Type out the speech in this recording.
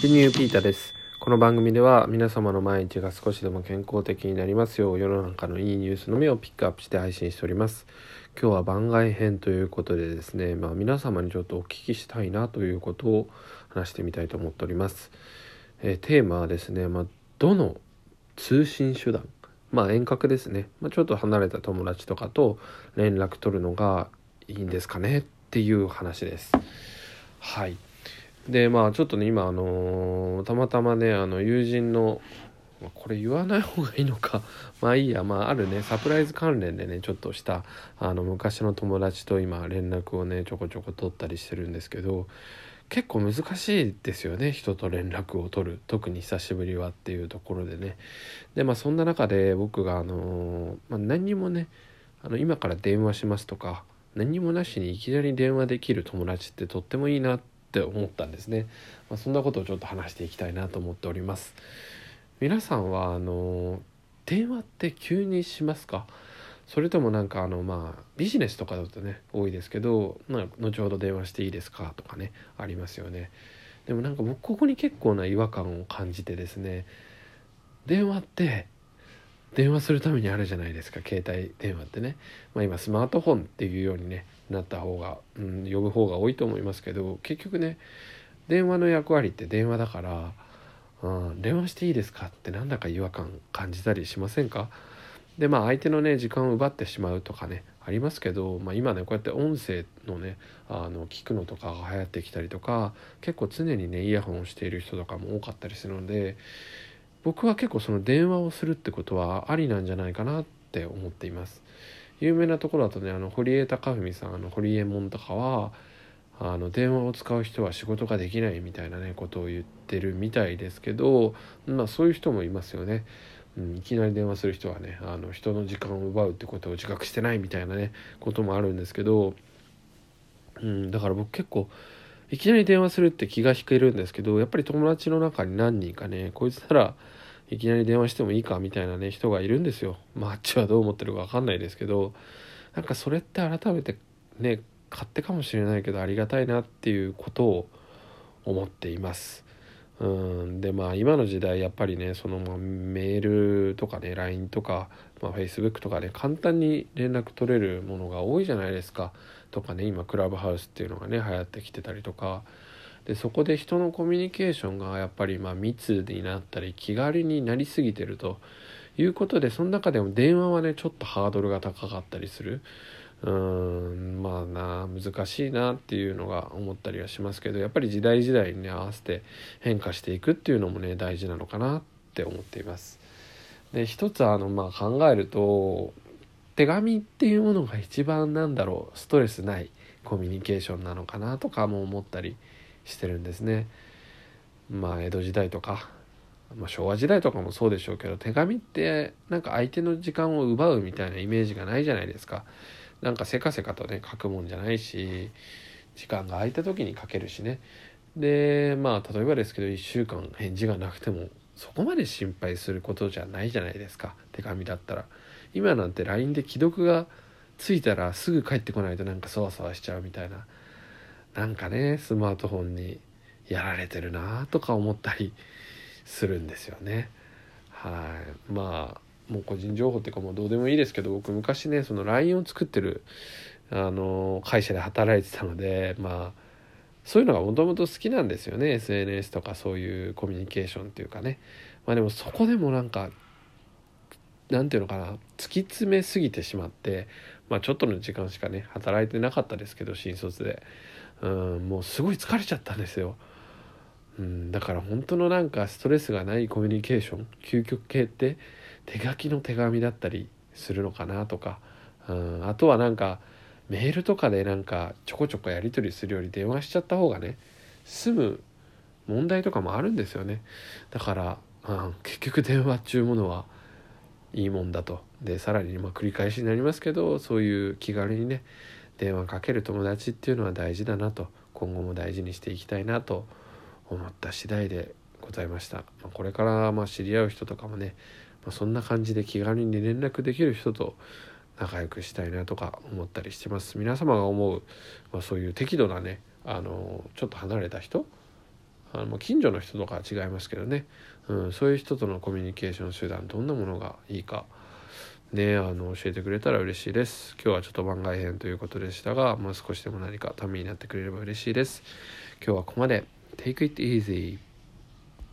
ピニューピータです。この番組では皆様の毎日が少しでも健康的になりますよう世の中のいいニュースのみをピックアップして配信しております。今日は番外編ということでですねまあ皆様にちょっとお聞きしたいなということを話してみたいと思っております。えー、テーマはですねまあ、どの通信手段まあ遠隔ですね、まあ、ちょっと離れた友達とかと連絡取るのがいいんですかねっていう話です。はい。でまあちょっとね今あのー、たまたまねあの友人のこれ言わない方がいいのか。まあいいや。まああるねサプライズ関連でねちょっとしたあの昔の友達と今連絡をねちょこちょこ取ったりしてるんですけど結構難しいですよね人と連絡を取る。特に久しぶりはっていうところでね。でまあそんな中で僕があのー、まあ、何にもねあの今から電話しますとか何にもなしにいきなり電話できる友達ってとってもいいなってって思ったんですね、まあ、そんなことをちょっと話していきたいなと思っております。皆さんはあの電話って急にしますか？それともなんかあのまあビジネスとかだとね多いですけど、まあ、後ほど電話していいですか？とかねありますよね。でもなんか僕ここに結構な違和感を感じてですね電話って電話するためにあるじゃないですか携帯電話ってね、まあ、今スマートフォンっていうようにねなった方が、うん、呼ぶ方が多いと思いますけど結局ね電話の役割って電話だから、うん、電話していいですかってなんだか違和感感じたりしませんか？でまあ相手のね時間を奪ってしまうとかねありますけど、まあ、今ねこうやって音声のねあの聞くのとかが流行ってきたりとか結構常にねイヤホンをしている人とかも多かったりするので僕は結構その電話をするってことはありなんじゃないかなって思っています。有名なところだとねあの堀江貴文さんあの堀江門とかはあの電話を使う人は仕事ができないみたいなねことを言ってるみたいですけどまあそういう人もいますよね。うん、いきなり電話する人はねあの人の時間を奪うってことを自覚してないみたいなねこともあるんですけど、うん、だから僕結構いきなり電話するって気が引けるんですけどやっぱり友達の中に何人かねこいつならいきなり電話してもいいかみたいなね人がいるんですよ。まああっちはどう思ってるか分かんないですけどなんかそれって改めてね勝手かもしれないけどありがたいなっていうことを思っています。うんでまあ今の時代やっぱりねそのメールとかね LINE とか、まあ、Facebook とかね簡単に連絡取れるものが多いじゃないですかとかね今クラブハウスっていうのがね流行ってきてたりとかでそこで人のコミュニケーションがやっぱりま密になったり気軽になりすぎてるということでその中でも電話はねちょっとハードルが高かったりするうんまあな難しいなっていうのが思ったりはしますけどやっぱり時代時代に、合わせて変化していくっていうのもね大事なのかなって思っています。で一つあのまあ考えると手紙っていうものが一番なんだろうストレスないコミュニケーションなのかなとかも思ったりしてるんですね。まあ江戸時代とか、まあ、昭和時代とかもそうでしょうけど手紙ってなんか相手の時間を奪うみたいなイメージがないじゃないですか。なんかせかせかとね書くもんじゃないし時間が空いた時に書けるしね。でまあ例えばですけど1週間返事がなくてもそこまで心配することじゃないじゃないですか手紙だったら。今なんて LINE で既読がついたらすぐ帰ってこないとなんかそわそわしちゃうみたいななんかねスマートフォンにやられてるなとか思ったりするんですよね。はい。まあもう個人情報っていうかもうどうでもいいですけど僕昔ねその LINE を作ってるあの会社で働いてたのでまあそういうのがもともと好きなんですよね。SNS とかそういうコミュニケーションっていうかね。まあでもそこでもなんかなんていうのかな突き詰めすぎてしまってまあちょっとの時間しかね働いてなかったですけど新卒で。うんもうすごい疲れちゃったんですよ。うん、だから本当のなんかストレスがないコミュニケーション究極系って手書きの手紙だったりするのかなとか、うん、あとはなんかメールとかでなんかちょこちょこやり取りするより電話しちゃった方がね済む問題とかもあるんですよねだから、うん、結局電話っちゅうものはいいもんだとでさらにまあ繰り返しになりますけどそういう気軽にね電話かける友達っていうのは大事だなと今後も大事にしていきたいなと思った次第でございました、ま、これからまあ知り合う人とかもね、ま、そんな感じで気軽に連絡できる人と仲良くしたいなとか思ったりしてます。皆様が思う、まあ、そういう適度なねあのちょっと離れた人あの近所の人とかは違いますけどね、うん、そういう人とのコミュニケーション手段どんなものがいいかねあの教えてくれたら嬉しいです。今日はちょっと番外編ということでしたが、もう、少しでも何かためになってくれれば嬉しいです。今日はここまで。Take it easy